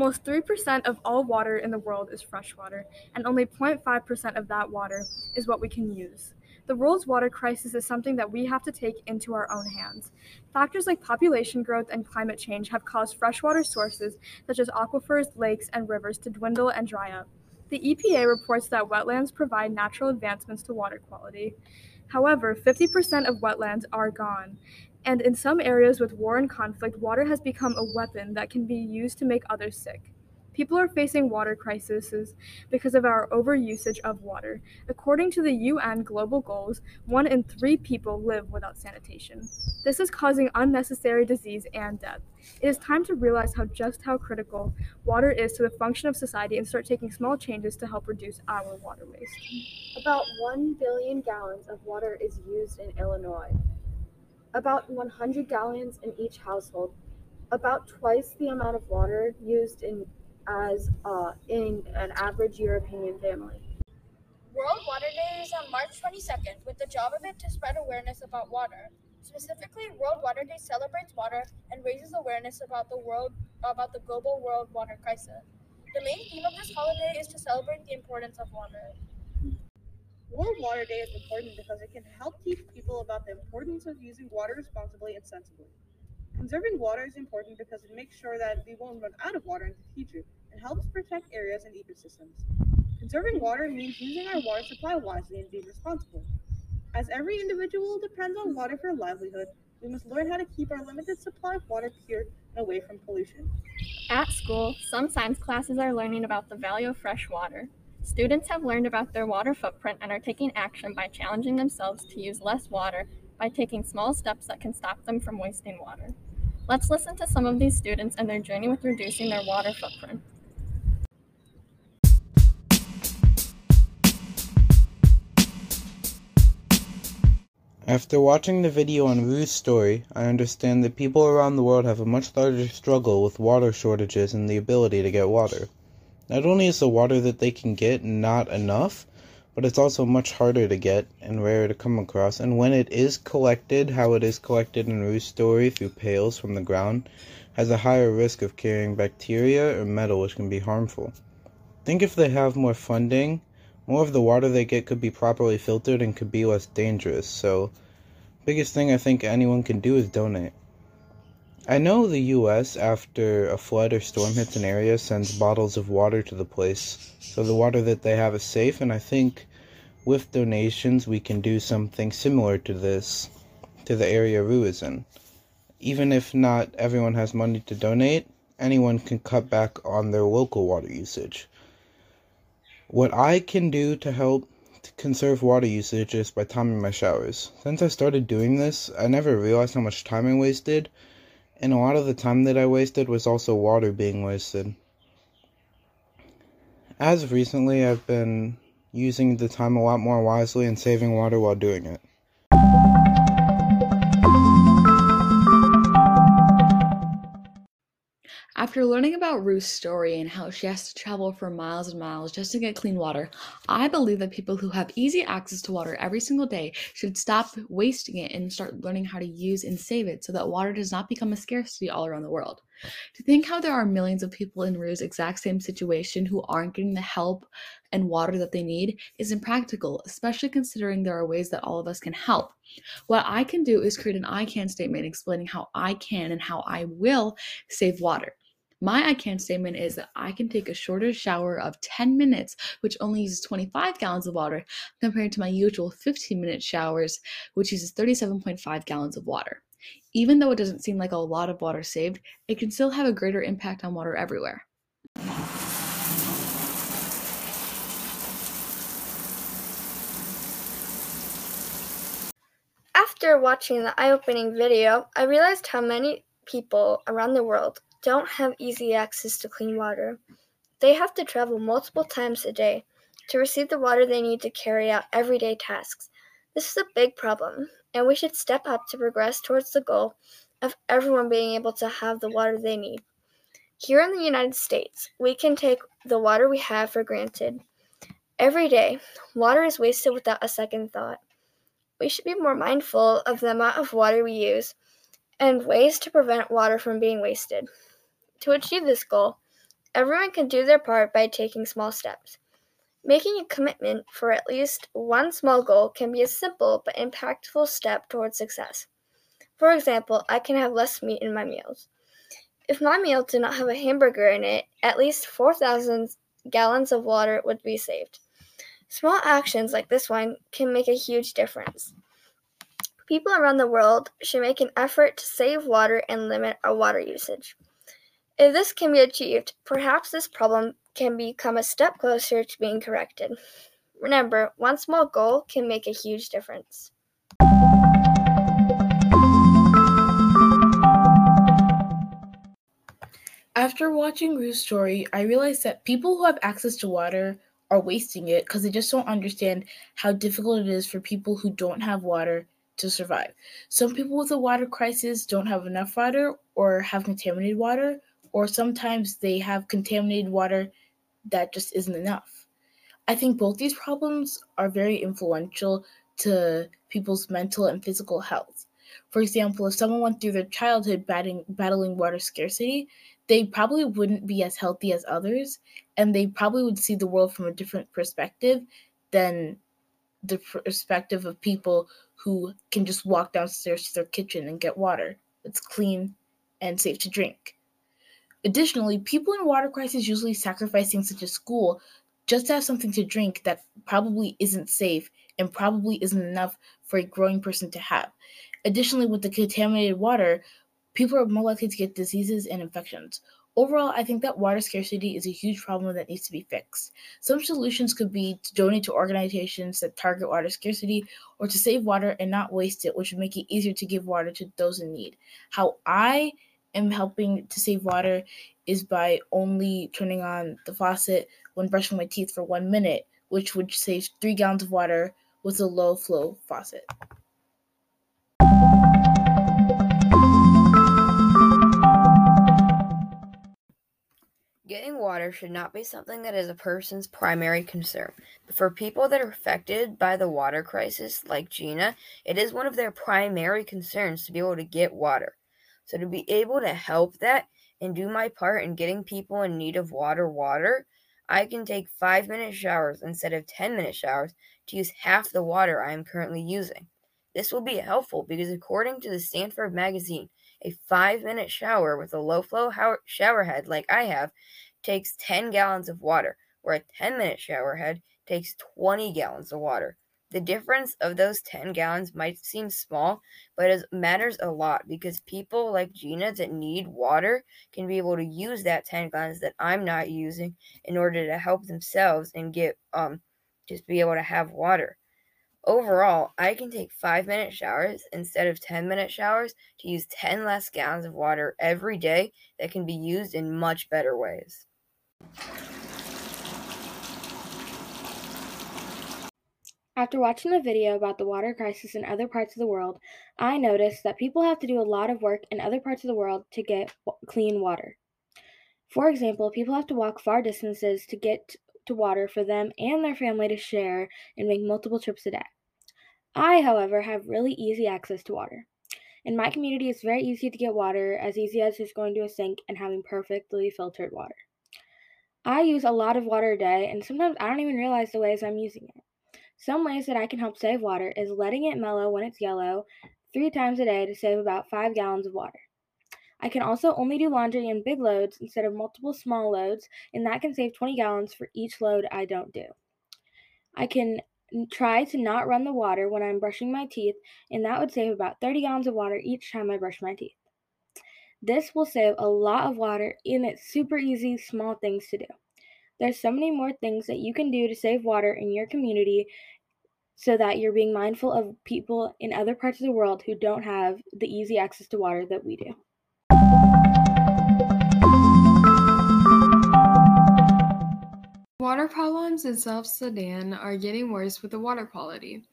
Almost 3% of all water in the world is freshwater, and only 0.5% of that water is what we can use. The world's water crisis is something that we have to take into our own hands. Factors like population growth and climate change have caused freshwater sources such as aquifers, lakes, and rivers to dwindle and dry up. The EPA reports that wetlands provide natural advancements to water quality. However, 50% of wetlands are gone, and in some areas with war and conflict, water has become a weapon that can be used to make others sick. People are facing water crises because of our overusage of water. According to the UN global goals, one in three people live without sanitation. This is causing unnecessary disease and death. It is time to realize how just how critical water is to the function of society and start taking small changes to help reduce our water waste. About 1 billion gallons of water is used in Illinois. About 100 gallons in each household. About twice the amount of water used in as uh, in an average European family. World Water Day is on March 22nd with the job of it to spread awareness about water. Specifically, World Water Day celebrates water and raises awareness about the world about the global world water crisis. The main theme of this holiday is to celebrate the importance of water. World Water Day is important because it can help teach people about the importance of using water responsibly and sensibly. Conserving water is important because it makes sure that we won't run out of water in the future and helps protect areas and ecosystems. Conserving water means using our water supply wisely and being responsible. As every individual depends on water for livelihood, we must learn how to keep our limited supply of water pure and away from pollution. At school, some science classes are learning about the value of fresh water. Students have learned about their water footprint and are taking action by challenging themselves to use less water by taking small steps that can stop them from wasting water. Let's listen to some of these students and their journey with reducing their water footprint. After watching the video on Rue's story, I understand that people around the world have a much larger struggle with water shortages and the ability to get water. Not only is the water that they can get not enough, but it's also much harder to get and rarer to come across. And when it is collected, how it is collected in Rue's story through pails from the ground, has a higher risk of carrying bacteria or metal which can be harmful. Think if they have more funding more of the water they get could be properly filtered and could be less dangerous. So, biggest thing I think anyone can do is donate. I know the US, after a flood or storm hits an area, sends bottles of water to the place. So the water that they have is safe, and I think with donations we can do something similar to this to the area Rue is in. Even if not everyone has money to donate, anyone can cut back on their local water usage. What I can do to help to conserve water usage is by timing my showers. Since I started doing this, I never realized how much time I wasted, and a lot of the time that I wasted was also water being wasted. As of recently, I've been using the time a lot more wisely and saving water while doing it. After learning about Ruth's story and how she has to travel for miles and miles just to get clean water, I believe that people who have easy access to water every single day should stop wasting it and start learning how to use and save it so that water does not become a scarcity all around the world. To think how there are millions of people in Rue's exact same situation who aren't getting the help and water that they need is impractical, especially considering there are ways that all of us can help. What I can do is create an I can statement explaining how I can and how I will save water. My I can statement is that I can take a shorter shower of 10 minutes, which only uses 25 gallons of water, compared to my usual 15 minute showers, which uses 37.5 gallons of water. Even though it doesn't seem like a lot of water saved, it can still have a greater impact on water everywhere. After watching the eye opening video, I realized how many people around the world don't have easy access to clean water. They have to travel multiple times a day to receive the water they need to carry out everyday tasks. This is a big problem, and we should step up to progress towards the goal of everyone being able to have the water they need. Here in the United States, we can take the water we have for granted. Every day, water is wasted without a second thought. We should be more mindful of the amount of water we use and ways to prevent water from being wasted. To achieve this goal, Everyone can do their part by taking small steps. Making a commitment for at least one small goal can be a simple but impactful step towards success. For example, I can have less meat in my meals. If my meal did not have a hamburger in it, at least 4,000 gallons of water would be saved. Small actions like this one can make a huge difference. People around the world should make an effort to save water and limit our water usage. If this can be achieved, perhaps this problem can become a step closer to being corrected. Remember, one small goal can make a huge difference. After watching Ruth's story, I realized that people who have access to water are wasting it because they just don't understand how difficult it is for people who don't have water to survive. Some people with a water crisis don't have enough water or have contaminated water, or sometimes they have contaminated water that just isn't enough. I think both these problems are very influential to people's mental and physical health. For example, if someone went through their childhood battling, battling water scarcity, they probably wouldn't be as healthy as others, and they probably would see the world from a different perspective than the perspective of people who can just walk downstairs to their kitchen and get water that's clean and safe to drink. Additionally, people in water crises usually sacrifice things such as school just to have something to drink that probably isn't safe and probably isn't enough for a growing person to have. Additionally, with the contaminated water, people are more likely to get diseases and infections. Overall, I think that water scarcity is a huge problem that needs to be fixed. Some solutions could be to donate to organizations that target water scarcity or to save water and not waste it, which would make it easier to give water to those in need. How I am helping to save water is by only turning on the faucet when brushing my teeth for one minute, which would save three gallons of water with a low flow faucet. Getting water should not be something that is a person's primary concern. But for people that are affected by the water crisis, like Gina, it is one of their primary concerns to be able to get water. So to be able to help that and do my part in getting people in need of water water, I can take 5 minute showers instead of 10 minute showers to use half the water I am currently using. This will be helpful because according to the Stanford magazine, a 5 minute shower with a low flow shower head like I have takes 10 gallons of water, where a 10 minute shower head takes 20 gallons of water. The difference of those 10 gallons might seem small, but it matters a lot because people like Gina that need water can be able to use that 10 gallons that I'm not using in order to help themselves and get um just be able to have water. Overall, I can take 5 minute showers instead of 10 minute showers to use 10 less gallons of water every day that can be used in much better ways. After watching the video about the water crisis in other parts of the world, I noticed that people have to do a lot of work in other parts of the world to get clean water. For example, people have to walk far distances to get to water for them and their family to share and make multiple trips a day. I, however, have really easy access to water. In my community, it's very easy to get water, as easy as just going to a sink and having perfectly filtered water. I use a lot of water a day, and sometimes I don't even realize the ways I'm using it. Some ways that I can help save water is letting it mellow when it's yellow three times a day to save about 5 gallons of water. I can also only do laundry in big loads instead of multiple small loads, and that can save 20 gallons for each load I don't do. I can try to not run the water when I'm brushing my teeth, and that would save about 30 gallons of water each time I brush my teeth. This will save a lot of water, and it's super easy, small things to do. There's so many more things that you can do to save water in your community so that you're being mindful of people in other parts of the world who don't have the easy access to water that we do. Water problems in South Sudan are getting worse with the water quality.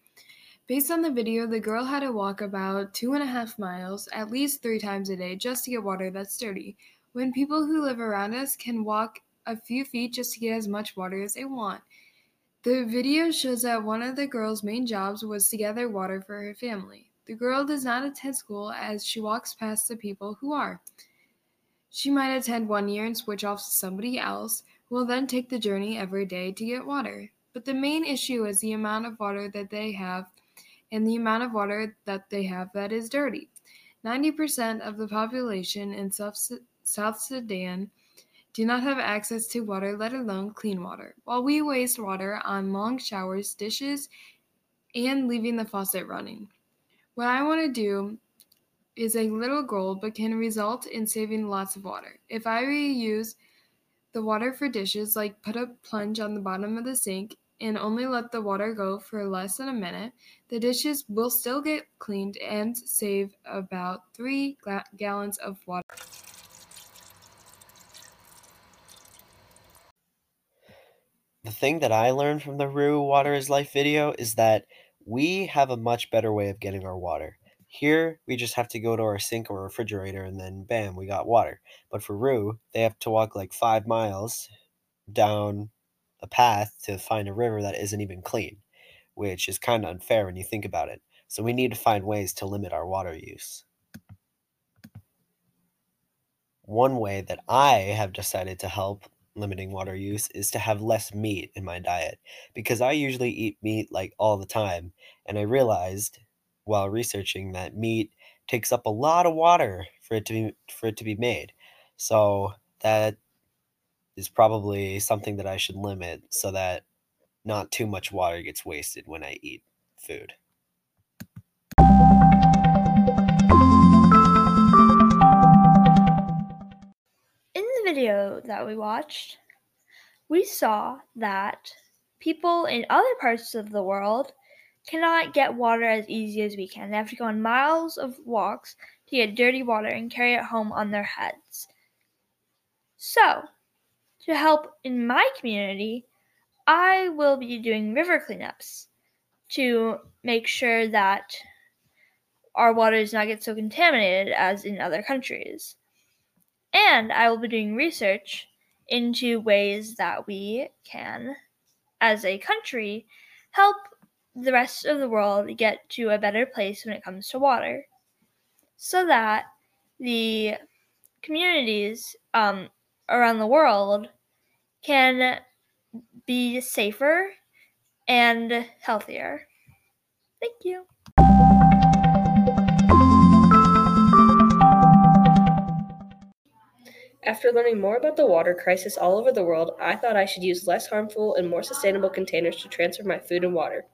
Based on the video, the girl had to walk about two and a half miles at least three times a day just to get water that's dirty, when people who live around us can walk a few feet just to get as much water as they want. The video shows that one of the girl's main jobs was to gather water for her family. The girl does not attend school as she walks past the people who are. She might attend one year and switch off to somebody else, who will then take the journey every day to get water. But the main issue is the amount of water that they have and the amount of water that they have that is dirty. 90% of the population in South Sudan do not have access to water, let alone clean water. While we waste water on long showers, dishes, and leaving the faucet running. What I want to do is a little goal but can result in saving lots of water. If I reuse the water for dishes, like put a plunge on the bottom of the sink and only let the water go for less than a minute, the dishes will still get cleaned and save about three gallons of water. The thing that I learned from the Rue Water is Life video is that we have a much better way of getting our water. Here, we just have to go to our sink or refrigerator and then bam, we got water. But for Rue, they have to walk like five miles down a path to find a river that isn't even clean, which is kind of unfair when you think about it. So we need to find ways to limit our water use. One way that I have decided to help limiting water use is to have less meat in my diet because I usually eat meat like all the time. And I realized while researching that meat takes up a lot of water for it to be for it to be made. So that is probably something that I should limit so that not too much water gets wasted when I eat food. That we watched, we saw that people in other parts of the world cannot get water as easy as we can. They have to go on miles of walks to get dirty water and carry it home on their heads. So, to help in my community, I will be doing river cleanups to make sure that our water does not get so contaminated as in other countries. And I will be doing research into ways that we can, as a country, help the rest of the world get to a better place when it comes to water so that the communities um, around the world can be safer and healthier. Thank you. After learning more about the water crisis all over the world, I thought I should use less harmful and more sustainable containers to transfer my food and water.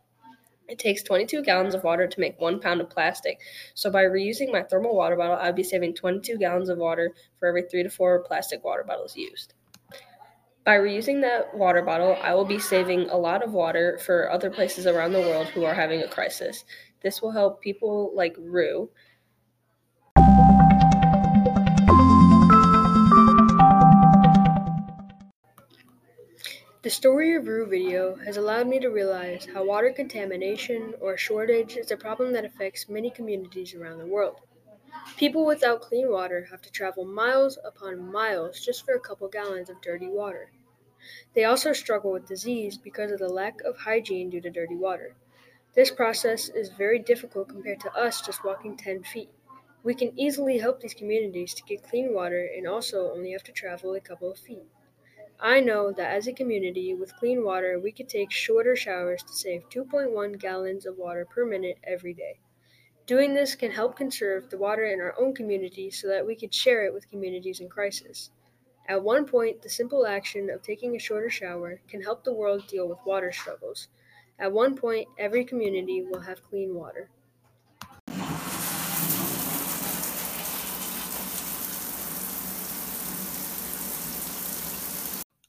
It takes 22 gallons of water to make one pound of plastic, so by reusing my thermal water bottle, I'd be saving 22 gallons of water for every three to four plastic water bottles used. By reusing that water bottle, I will be saving a lot of water for other places around the world who are having a crisis. This will help people like Rue The Story of Rue video has allowed me to realize how water contamination or shortage is a problem that affects many communities around the world. People without clean water have to travel miles upon miles just for a couple gallons of dirty water. They also struggle with disease because of the lack of hygiene due to dirty water. This process is very difficult compared to us just walking 10 feet. We can easily help these communities to get clean water and also only have to travel a couple of feet. I know that as a community with clean water, we could take shorter showers to save 2.1 gallons of water per minute every day. Doing this can help conserve the water in our own community so that we could share it with communities in crisis. At one point, the simple action of taking a shorter shower can help the world deal with water struggles. At one point, every community will have clean water.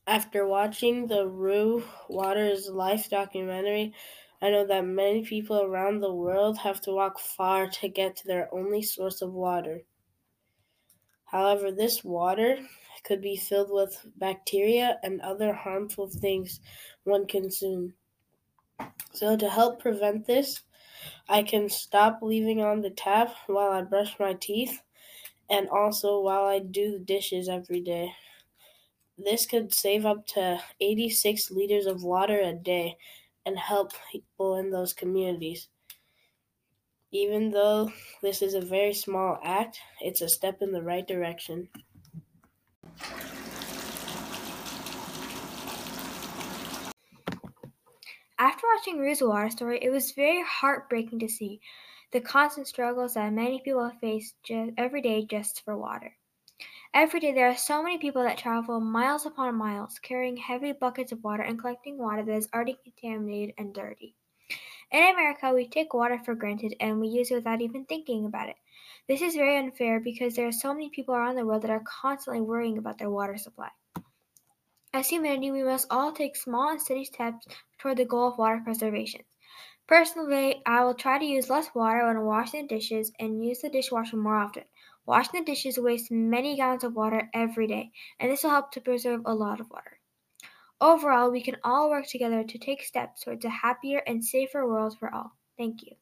After watching the Rue Waters Life documentary, I know that many people around the world have to walk far to get to their only source of water. However, this water could be filled with bacteria and other harmful things one consumes. So, to help prevent this, I can stop leaving on the tap while I brush my teeth and also while I do the dishes every day. This could save up to 86 liters of water a day and help people in those communities. Even though this is a very small act, it's a step in the right direction. After watching Rue's water story, it was very heartbreaking to see the constant struggles that many people face every day just for water. Every day, there are so many people that travel miles upon miles carrying heavy buckets of water and collecting water that is already contaminated and dirty. In America, we take water for granted and we use it without even thinking about it. This is very unfair because there are so many people around the world that are constantly worrying about their water supply. As humanity, we must all take small and steady steps toward the goal of water preservation. Personally, I will try to use less water when washing dishes and use the dishwasher more often. Washing the dishes wastes many gallons of water every day, and this will help to preserve a lot of water. Overall, we can all work together to take steps towards a happier and safer world for all. Thank you.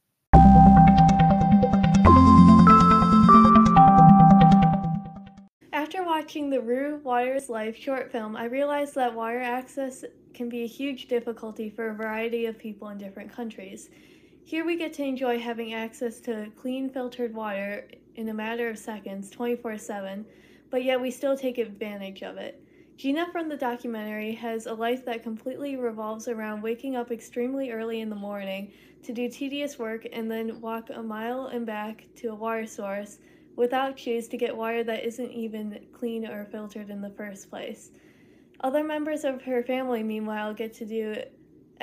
After watching the Rue Water's Life short film, I realized that water access can be a huge difficulty for a variety of people in different countries. Here we get to enjoy having access to clean filtered water in a matter of seconds, 24 7, but yet we still take advantage of it. Gina from the documentary has a life that completely revolves around waking up extremely early in the morning to do tedious work and then walk a mile and back to a water source without shoes to get water that isn't even clean or filtered in the first place. Other members of her family, meanwhile, get to do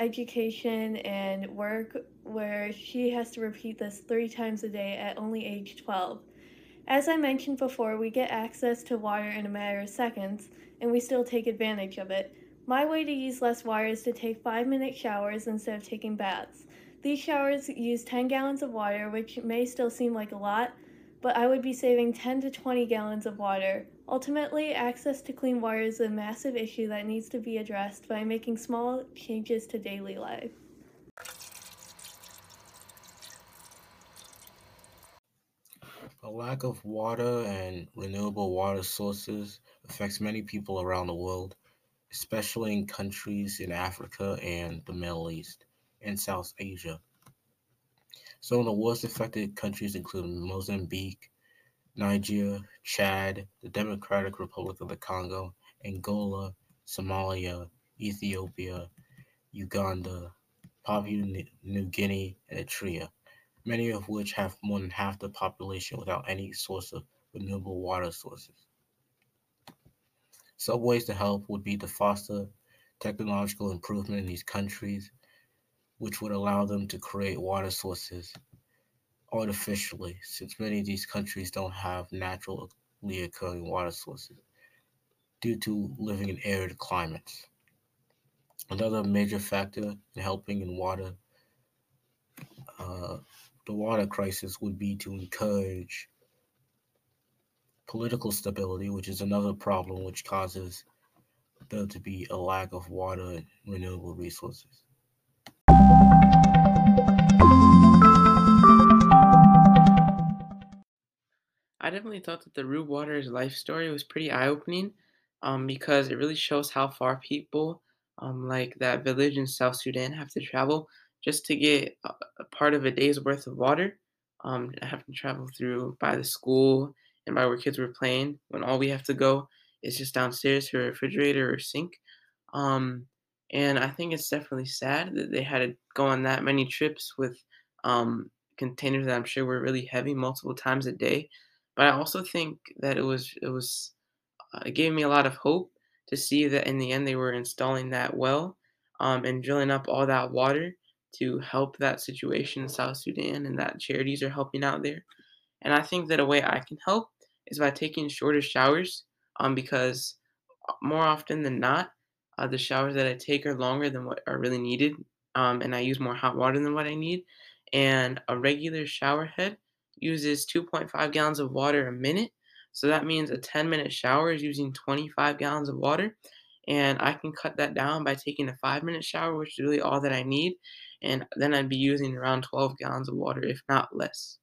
education and work where she has to repeat this three times a day at only age 12. As I mentioned before, we get access to water in a matter of seconds, and we still take advantage of it. My way to use less water is to take 5 minute showers instead of taking baths. These showers use 10 gallons of water, which may still seem like a lot, but I would be saving 10 to 20 gallons of water. Ultimately, access to clean water is a massive issue that needs to be addressed by making small changes to daily life. A lack of water and renewable water sources affects many people around the world, especially in countries in Africa and the Middle East and South Asia. Some of the worst affected countries include Mozambique, Niger, Chad, the Democratic Republic of the Congo, Angola, Somalia, Ethiopia, Uganda, Papua New Guinea, and Eritrea, many of which have more than half the population without any source of renewable water sources. Some ways to help would be to foster technological improvement in these countries which would allow them to create water sources artificially, since many of these countries don't have naturally occurring water sources due to living in arid climates. Another major factor in helping in water, uh, the water crisis, would be to encourage political stability, which is another problem which causes there to be a lack of water and renewable resources. I definitely thought that the Rue Waters life story was pretty eye opening um, because it really shows how far people um, like that village in South Sudan have to travel just to get a, part of a day's worth of water. Um, have to travel through by the school and by where kids were playing when all we have to go is just downstairs to a refrigerator or sink. Um, and I think it's definitely sad that they had to go on that many trips with um, containers that I'm sure were really heavy multiple times a day. But I also think that it was it was uh, it gave me a lot of hope to see that in the end they were installing that well um, and drilling up all that water to help that situation in South Sudan and that charities are helping out there. And I think that a way I can help is by taking shorter showers um, because uh, more often than not, uh, the showers that I take are longer than what are really needed, um, and I use more hot water than what I need. And a regular shower head uses 2.5 gallons of water a minute. So that means a 10 minute shower is using 25 gallons of water. And I can cut that down by taking a five minute shower, which is really all that I need. And then I'd be using around 12 gallons of water, if not less.